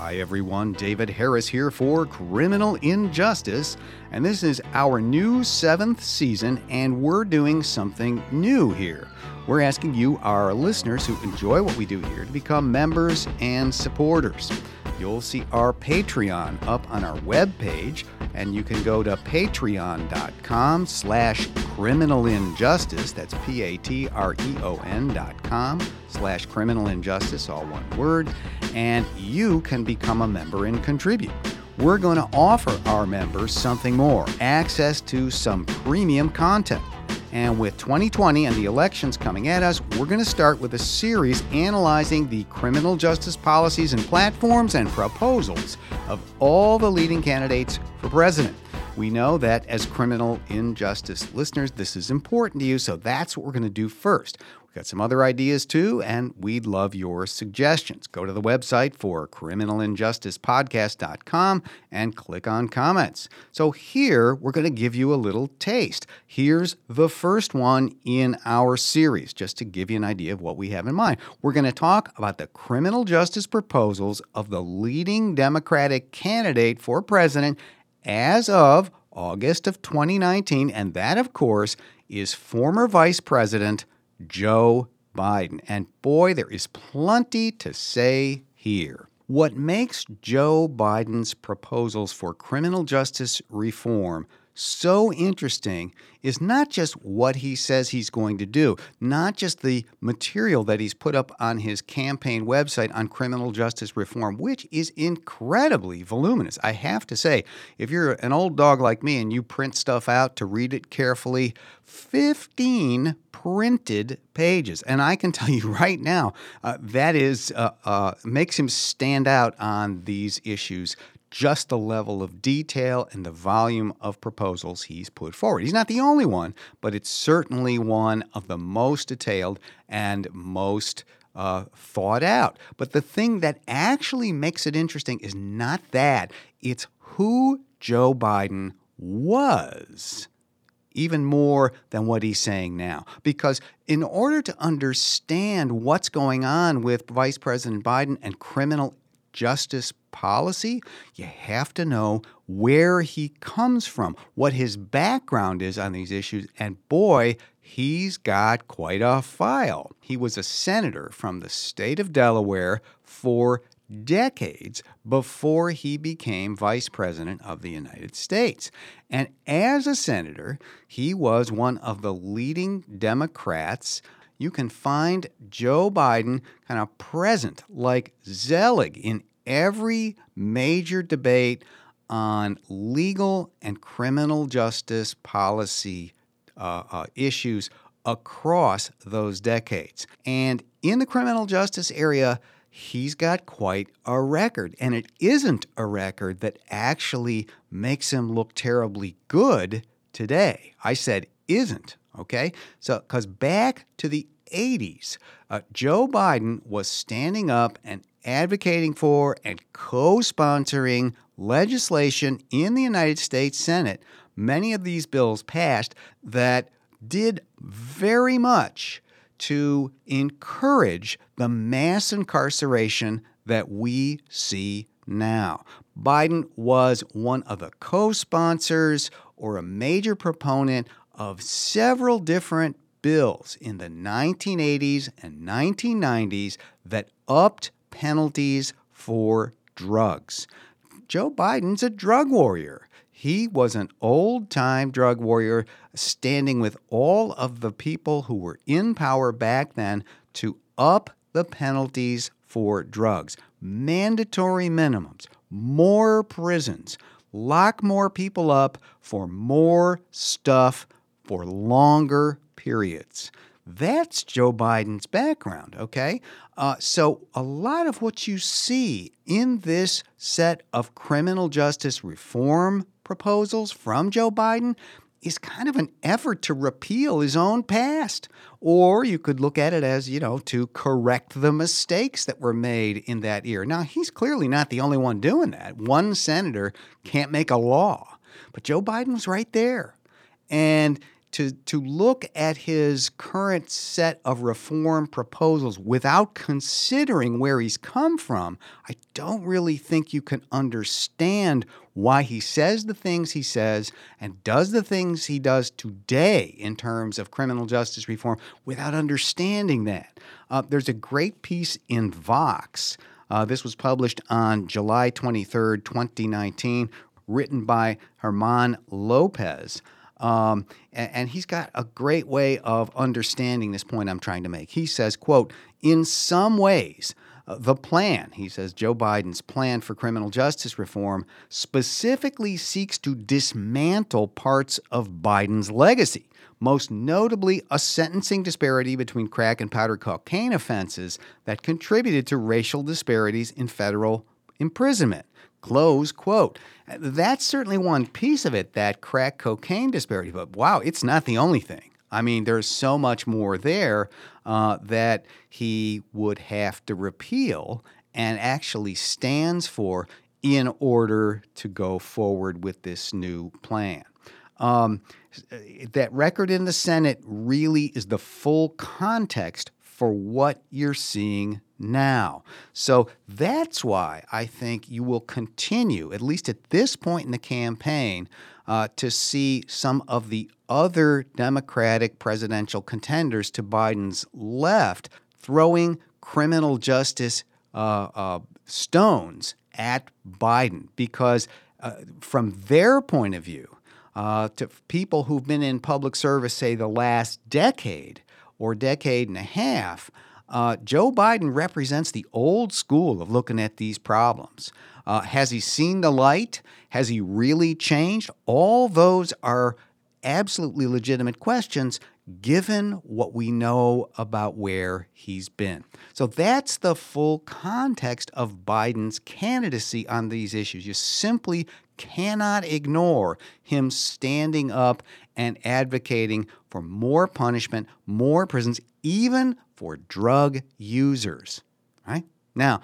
Hi, everyone. David Harris here for Criminal Injustice, and this is our new seventh season, and we're doing something new here. We're asking you, our listeners who enjoy what we do here, to become members and supporters. You'll see our Patreon up on our webpage, and you can go to patreon.com slash criminal injustice. That's P-A-T-R-E-O-N dot com slash criminal injustice, all one word. And you can become a member and contribute. We're going to offer our members something more, access to some premium content. And with 2020 and the elections coming at us, we're going to start with a series analyzing the criminal justice policies and platforms and proposals of all the leading candidates for president. We know that as criminal injustice listeners, this is important to you, so that's what we're going to do first. We've got some other ideas too, and we'd love your suggestions. Go to the website for criminalinjusticepodcast.com and click on comments. So here we're going to give you a little taste. Here's the first one in our series, just to give you an idea of what we have in mind. We're going to talk about the criminal justice proposals of the leading Democratic candidate for president as of August of 2019, and that, of course, is former Vice President Joe Biden. And boy, there is plenty to say here. What makes Joe Biden's proposals for criminal justice reform so interesting is not just what he says he's going to do, not just the material that he's put up on his campaign website on criminal justice reform, which is incredibly voluminous. I have to say, if you're an old dog like me and you print stuff out to read it carefully, 15 printed pages. And I can tell you right now, uh, that is uh, uh, makes him stand out on these issues just the level of detail and the volume of proposals he's put forward. He's not the only one, but it's certainly one of the most detailed and most uh, thought out. But the thing that actually makes it interesting is not that, it's who Joe Biden was. Even more than what he's saying now. Because in order to understand what's going on with Vice President Biden and criminal justice policy, you have to know where he comes from, what his background is on these issues, and boy, he's got quite a file. He was a senator from the state of Delaware for decades before he became vice president of the United States. And as a senator, he was one of the leading Democrats you can find Joe Biden kind of present like Zelig in every major debate on legal and criminal justice policy uh, uh, issues across those decades. And in the criminal justice area, he's got quite a record. And it isn't a record that actually makes him look terribly good today. I said isn't, okay? So, because back to the 80s, uh, Joe Biden was standing up and advocating for and co sponsoring legislation in the United States Senate. Many of these bills passed that did very much to encourage the mass incarceration that we see now. Biden was one of the co sponsors or a major proponent of several different bills in the 1980s and 1990s that upped penalties for drugs. Joe Biden's a drug warrior. He was an old time drug warrior standing with all of the people who were in power back then to up the penalties for drugs. Mandatory minimums, more prisons, lock more people up for more stuff for longer periods. That's Joe Biden's background, okay? Uh, so, a lot of what you see in this set of criminal justice reform proposals from Joe Biden is kind of an effort to repeal his own past. Or you could look at it as, you know, to correct the mistakes that were made in that year. Now, he's clearly not the only one doing that. One senator can't make a law, but Joe Biden was right there. And to, to look at his current set of reform proposals without considering where he's come from, I don't really think you can understand why he says the things he says and does the things he does today in terms of criminal justice reform without understanding that. Uh, there's a great piece in Vox. Uh, this was published on July 23rd, 2019, written by German Lopez. Um, and, and, he's got a great way of understanding this point I'm trying to make. He says, quote, in some ways, uh, the plan, he says, Joe Biden's plan for criminal justice reform specifically seeks to dismantle parts of Biden's legacy, most notably a sentencing disparity between crack and powder cocaine offenses that contributed to racial disparities in federal imprisonment. Close quote. That's certainly one piece of it, that crack cocaine disparity. But wow, it's not the only thing. I mean, there's so much more there uh, that he would have to repeal and actually stands for in order to go forward with this new plan. Um, that record in the Senate really is the full context for what you're seeing now. So that's why I think you will continue, at least at this point in the campaign, uh, to see some of the other Democratic presidential contenders to Biden's left throwing criminal justice uh, uh, stones at Biden because, uh, from their point of view, uh, to people who've been in public service, say the last decade, or decade and a half, uh, Joe Biden represents the old school of looking at these problems. Uh, has he seen the light? Has he really changed? All those are absolutely legitimate questions given what we know about where he's been. So that's the full context of Biden's candidacy on these issues. You simply cannot ignore him standing up and advocating for more punishment, more prisons, even for drug users. Right? Now,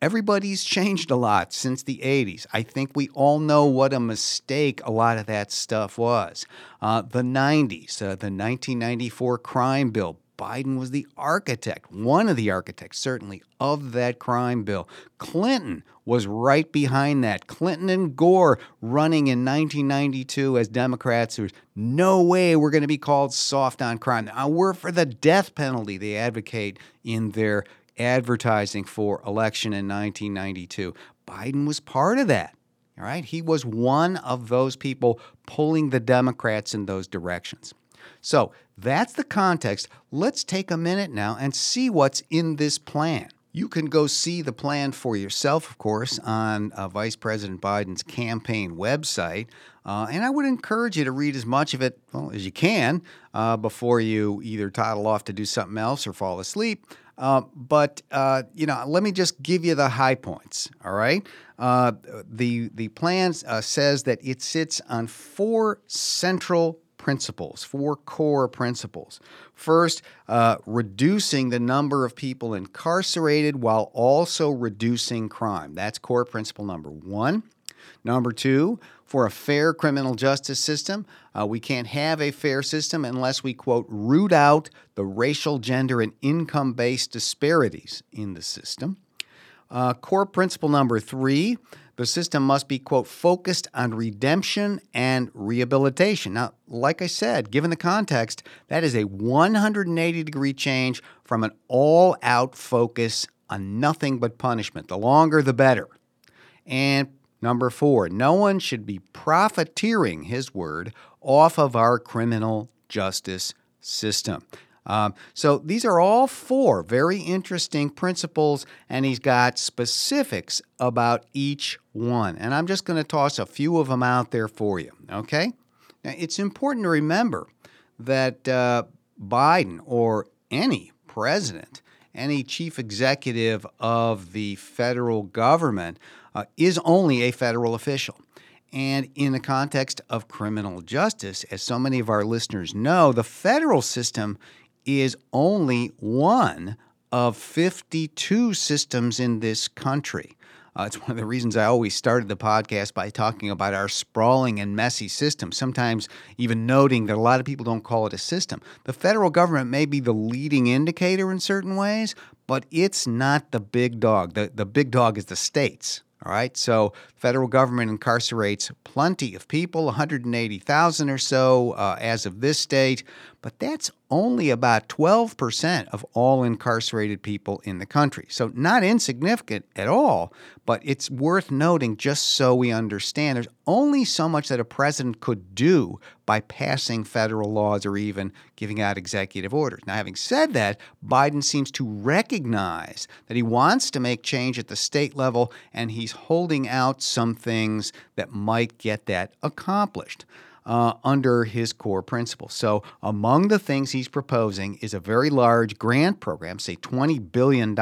everybody's changed a lot since the 80s. I think we all know what a mistake a lot of that stuff was. Uh, the 90s, uh, the 1994 crime bill, Biden was the architect, one of the architects, certainly, of that crime bill. Clinton was right behind that. Clinton and Gore running in 1992 as Democrats. There's no way we're going to be called soft on crime. Now, we're for the death penalty they advocate in their advertising for election in 1992. Biden was part of that. All right. He was one of those people pulling the Democrats in those directions. So that's the context. Let's take a minute now and see what's in this plan. You can go see the plan for yourself, of course, on uh, Vice President Biden's campaign website. Uh, and I would encourage you to read as much of it well, as you can uh, before you either toddle off to do something else or fall asleep. Uh, but uh, you know, let me just give you the high points. All right, uh, the the plan says that it sits on four central principles, four core principles. First, uh, reducing the number of people incarcerated while also reducing crime. That's core principle number one. Number two, for a fair criminal justice system, uh, we can't have a fair system unless we, quote, root out the racial, gender, and income based disparities in the system. Uh, core principle number three the system must be, quote, focused on redemption and rehabilitation. Now, like I said, given the context, that is a 180 degree change from an all out focus on nothing but punishment. The longer, the better. And number four, no one should be profiteering, his word, off of our criminal justice system. Um, so these are all four very interesting principles, and he's got specifics about each one. And I'm just going to toss a few of them out there for you. Okay? Now, it's important to remember that uh, Biden or any president, any chief executive of the federal government, uh, is only a federal official. And in the context of criminal justice, as so many of our listeners know, the federal system is only one of 52 systems in this country. Uh, it's one of the reasons I always started the podcast by talking about our sprawling and messy system, sometimes even noting that a lot of people don't call it a system. The federal government may be the leading indicator in certain ways, but it's not the big dog. The, the big dog is the states. All right, so federal government incarcerates plenty of people, 180,000 or so uh, as of this date, but that's only about 12% of all incarcerated people in the country. So, not insignificant at all, but it's worth noting just so we understand there's only so much that a president could do by passing federal laws or even giving out executive orders. Now, having said that, Biden seems to recognize that he wants to make change at the state level and he's holding out some things that might get that accomplished uh, under his core principles. So, among the things he's proposing is a very large grant program, say $20 billion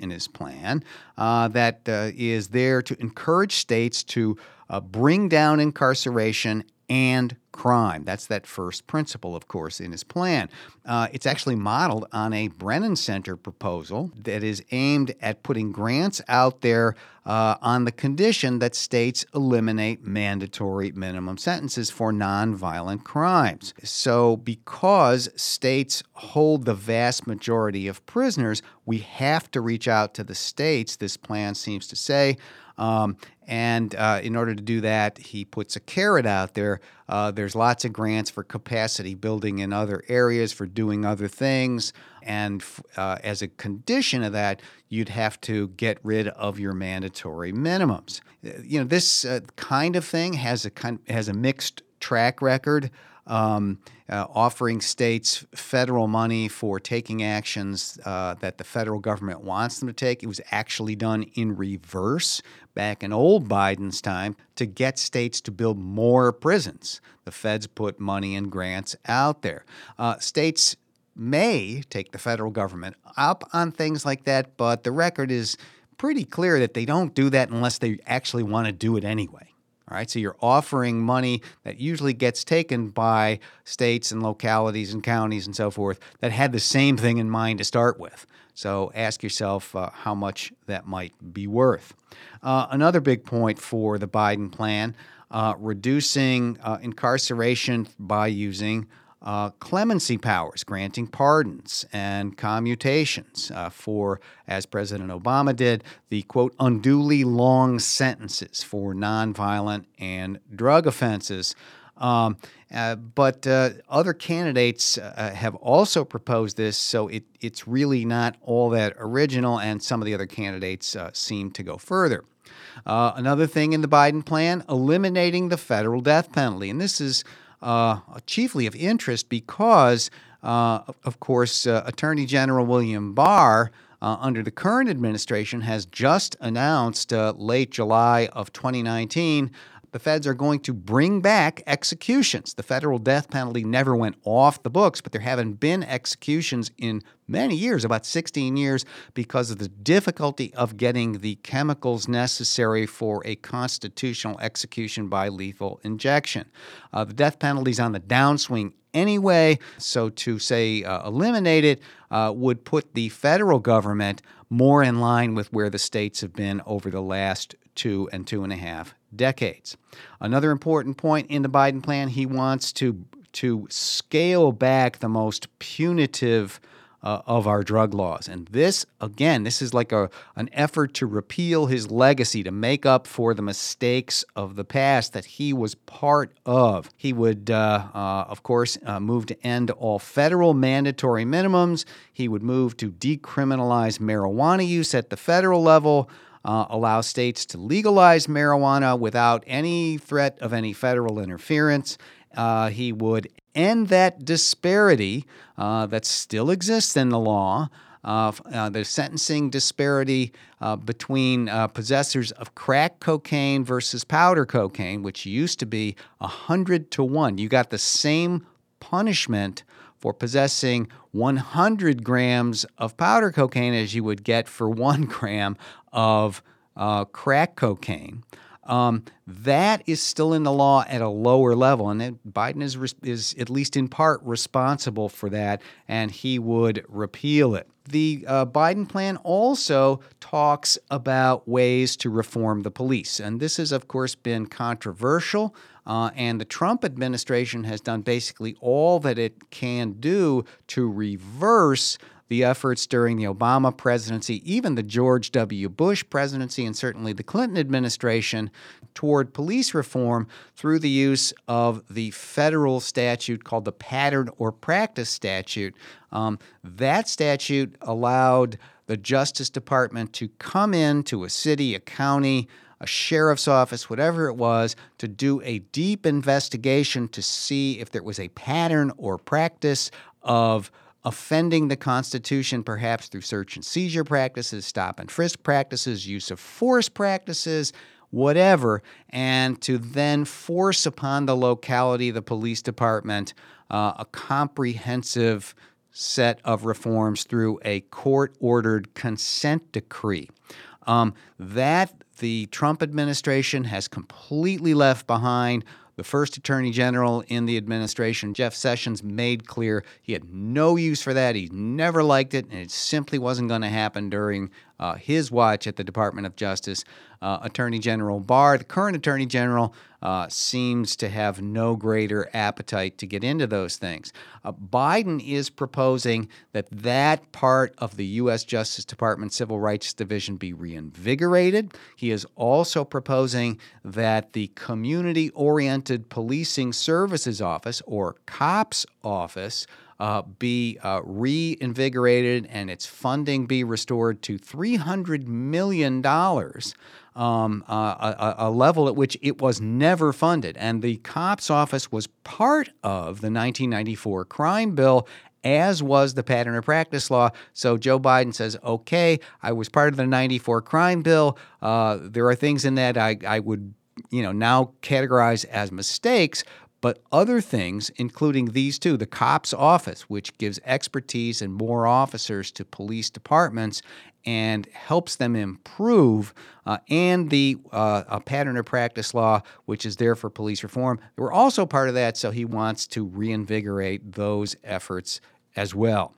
in his plan, uh, that uh, is there to encourage states to uh, bring down incarceration and crime. That's that first principle, of course, in his plan. Uh, it's actually modeled on a Brennan Center proposal that is aimed at putting grants out there uh, on the condition that states eliminate mandatory minimum sentences for nonviolent crimes. So, because states hold the vast majority of prisoners, we have to reach out to the states, this plan seems to say. Um, and uh, in order to do that, he puts a carrot out there. Uh, there's lots of grants for capacity building in other areas, for doing other things. And uh, as a condition of that, you'd have to get rid of your mandatory minimums. You know, this uh, kind of thing has a, has a mixed track record um, uh, offering states federal money for taking actions uh, that the federal government wants them to take. It was actually done in reverse back in old Biden's time to get states to build more prisons. The feds put money and grants out there. Uh, states may take the federal government up on things like that, but the record is pretty clear that they don't do that unless they actually want to do it anyway. All right, so you're offering money that usually gets taken by states and localities and counties and so forth that had the same thing in mind to start with. So ask yourself uh, how much that might be worth. Uh, another big point for the Biden plan uh, reducing uh, incarceration by using uh, clemency powers, granting pardons and commutations uh, for, as President Obama did, the quote, unduly long sentences for nonviolent and drug offenses. Um, uh, but uh, other candidates uh, have also proposed this, so it, it's really not all that original, and some of the other candidates uh, seem to go further. Another thing in the Biden plan eliminating the federal death penalty. And this is uh, chiefly of interest because, uh, of course, uh, Attorney General William Barr. Uh, under the current administration, has just announced uh, late July of 2019 the feds are going to bring back executions. The federal death penalty never went off the books, but there haven't been executions in many years, about 16 years, because of the difficulty of getting the chemicals necessary for a constitutional execution by lethal injection. Uh, the death penalty is on the downswing anyway, so to say uh, eliminate it uh, would put the federal government more in line with where the states have been over the last two and two and a half decades. Another important point in the Biden plan, he wants to to scale back the most punitive uh, of our drug laws. And this, again, this is like a, an effort to repeal his legacy, to make up for the mistakes of the past that he was part of. He would, uh, uh, of course, uh, move to end all federal mandatory minimums. He would move to decriminalize marijuana use at the federal level uh, allow states to legalize marijuana without any threat of any federal interference. Uh, he would end that disparity uh, that still exists in the law. Uh, the sentencing disparity uh, between uh, possessors of crack cocaine versus powder cocaine, which used to be 100 to 1. You got the same punishment for possessing 100 grams of powder cocaine as you would get for one gram of uh, crack cocaine. Um, that is still in the law at a lower level, and Biden is is at least in part responsible for that, and he would repeal it. The uh, Biden plan also talks about ways to reform the police, and this has, of course, been controversial. Uh, and the Trump administration has done basically all that it can do to reverse the efforts during the Obama presidency, even the George W. Bush presidency, and certainly the Clinton administration toward police reform through the use of the federal statute called the Pattern or Practice Statute. Um, that statute allowed the Justice Department to come in to a city, a county, a sheriff's office, whatever it was, to do a deep investigation to see if there was a pattern or practice of offending the Constitution, perhaps through search and seizure practices, stop and frisk practices, use of force practices, whatever, and to then force upon the locality, the police department, uh, a comprehensive set of reforms through a court ordered consent decree. Um, that the Trump administration has completely left behind the first attorney general in the administration, Jeff Sessions, made clear he had no use for that. He never liked it, and it simply wasn't going to happen during uh, his watch at the Department of Justice. Uh, attorney General Barr, the current Attorney General, uh, seems to have no greater appetite to get into those things. Uh, Biden is proposing that that part of the U.S. Justice Department Civil Rights Division be reinvigorated. He is also proposing that the Community Oriented Policing Services Office, or COPS office, uh, be uh, reinvigorated and its funding be restored to $300 million, um, uh, a, a, level at which it was never funded. And the COPS office was part of the 1994 crime bill. As was the pattern or practice law. So Joe Biden says, okay, I was part of the 94 crime bill. Uh, there are things in that I, I would you know now categorize as mistakes but other things, including these two the COPS office, which gives expertise and more officers to police departments and helps them improve, uh, and the uh, pattern of practice law, which is there for police reform. We're also part of that, so he wants to reinvigorate those efforts as well.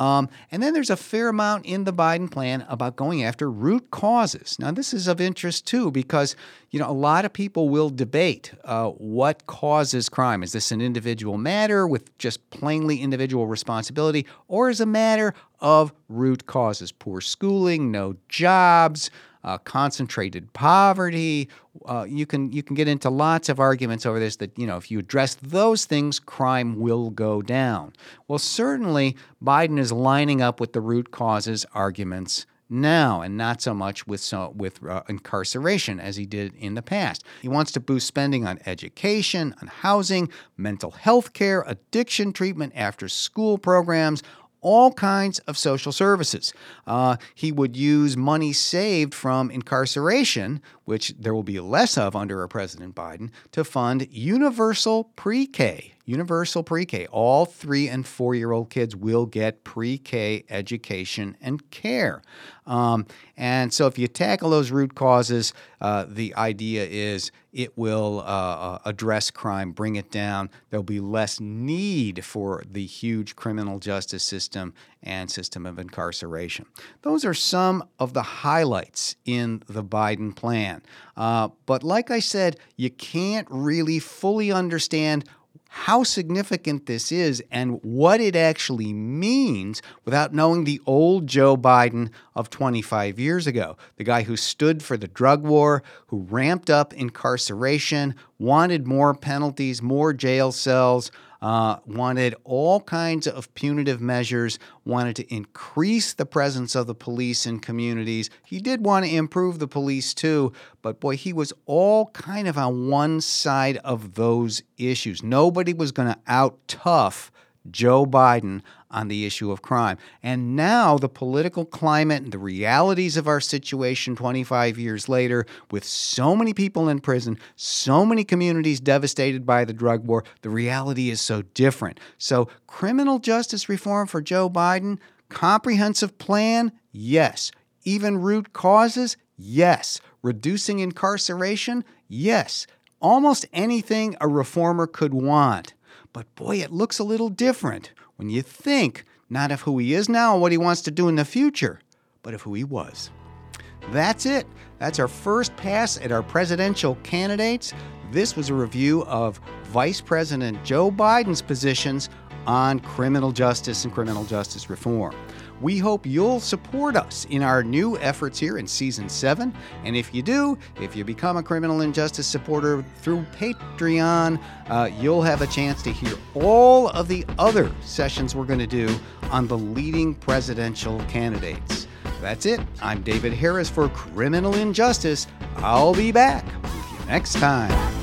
Um, and then there's a fair amount in the Biden plan about going after root causes. Now, this is of interest too because you know a lot of people will debate uh, what causes crime. Is this an individual matter with just plainly individual responsibility, or is a matter of root causes? Poor schooling, no jobs uh, concentrated poverty. Uh, you can you can get into lots of arguments over this. That you know, if you address those things, crime will go down. Well, certainly Biden is lining up with the root causes arguments now, and not so much with so, with uh, incarceration as he did in the past. He wants to boost spending on education, on housing, mental health care, addiction treatment, after school programs, all kinds of social services. Uh, he would use money saved from incarceration, which there will be less of under President Biden, to fund universal pre K. Universal pre K. All three and four year old kids will get pre K education and care. Um, and so, if you tackle those root causes, uh, the idea is it will uh, uh, address crime, bring it down. There'll be less need for the huge criminal justice system and system of incarceration. Those are some of the highlights in the Biden plan. Uh, but like I said, you can't really fully understand how significant this is and what it actually means without knowing the old Joe Biden of 25 years ago. The guy who stood for the drug war, who ramped up incarceration, wanted more penalties, more jail cells, uh, wanted all kinds of punitive measures, wanted to increase the presence of the police in communities. He did want to improve the police too, but boy, he was all kind of on one side of those issues. Nobody was going to out tough Joe Biden on the issue of crime. And now the political climate and the realities of our situation 25 years later, with so many people in prison, so many communities devastated by the drug war, the reality is so different. So, criminal justice reform for Joe Biden, comprehensive plan, yes. Even root causes, yes. Reducing incarceration? Yes, almost anything a reformer could want. But boy, it looks a little different when you think not of who he is now and what he wants to do in the future, but of who he was. That's it. That's our first pass at our presidential candidates. This was a review of Vice President Joe Biden's positions on criminal justice and criminal justice reform. We hope you'll support us in our new efforts here in season seven. And if you do, if you become a criminal injustice supporter through Patreon, uh, you'll have a chance to hear all of the other sessions we're going to do on the leading presidential candidates. That's it. I'm David Harris for Criminal Injustice. I'll be back with you next time.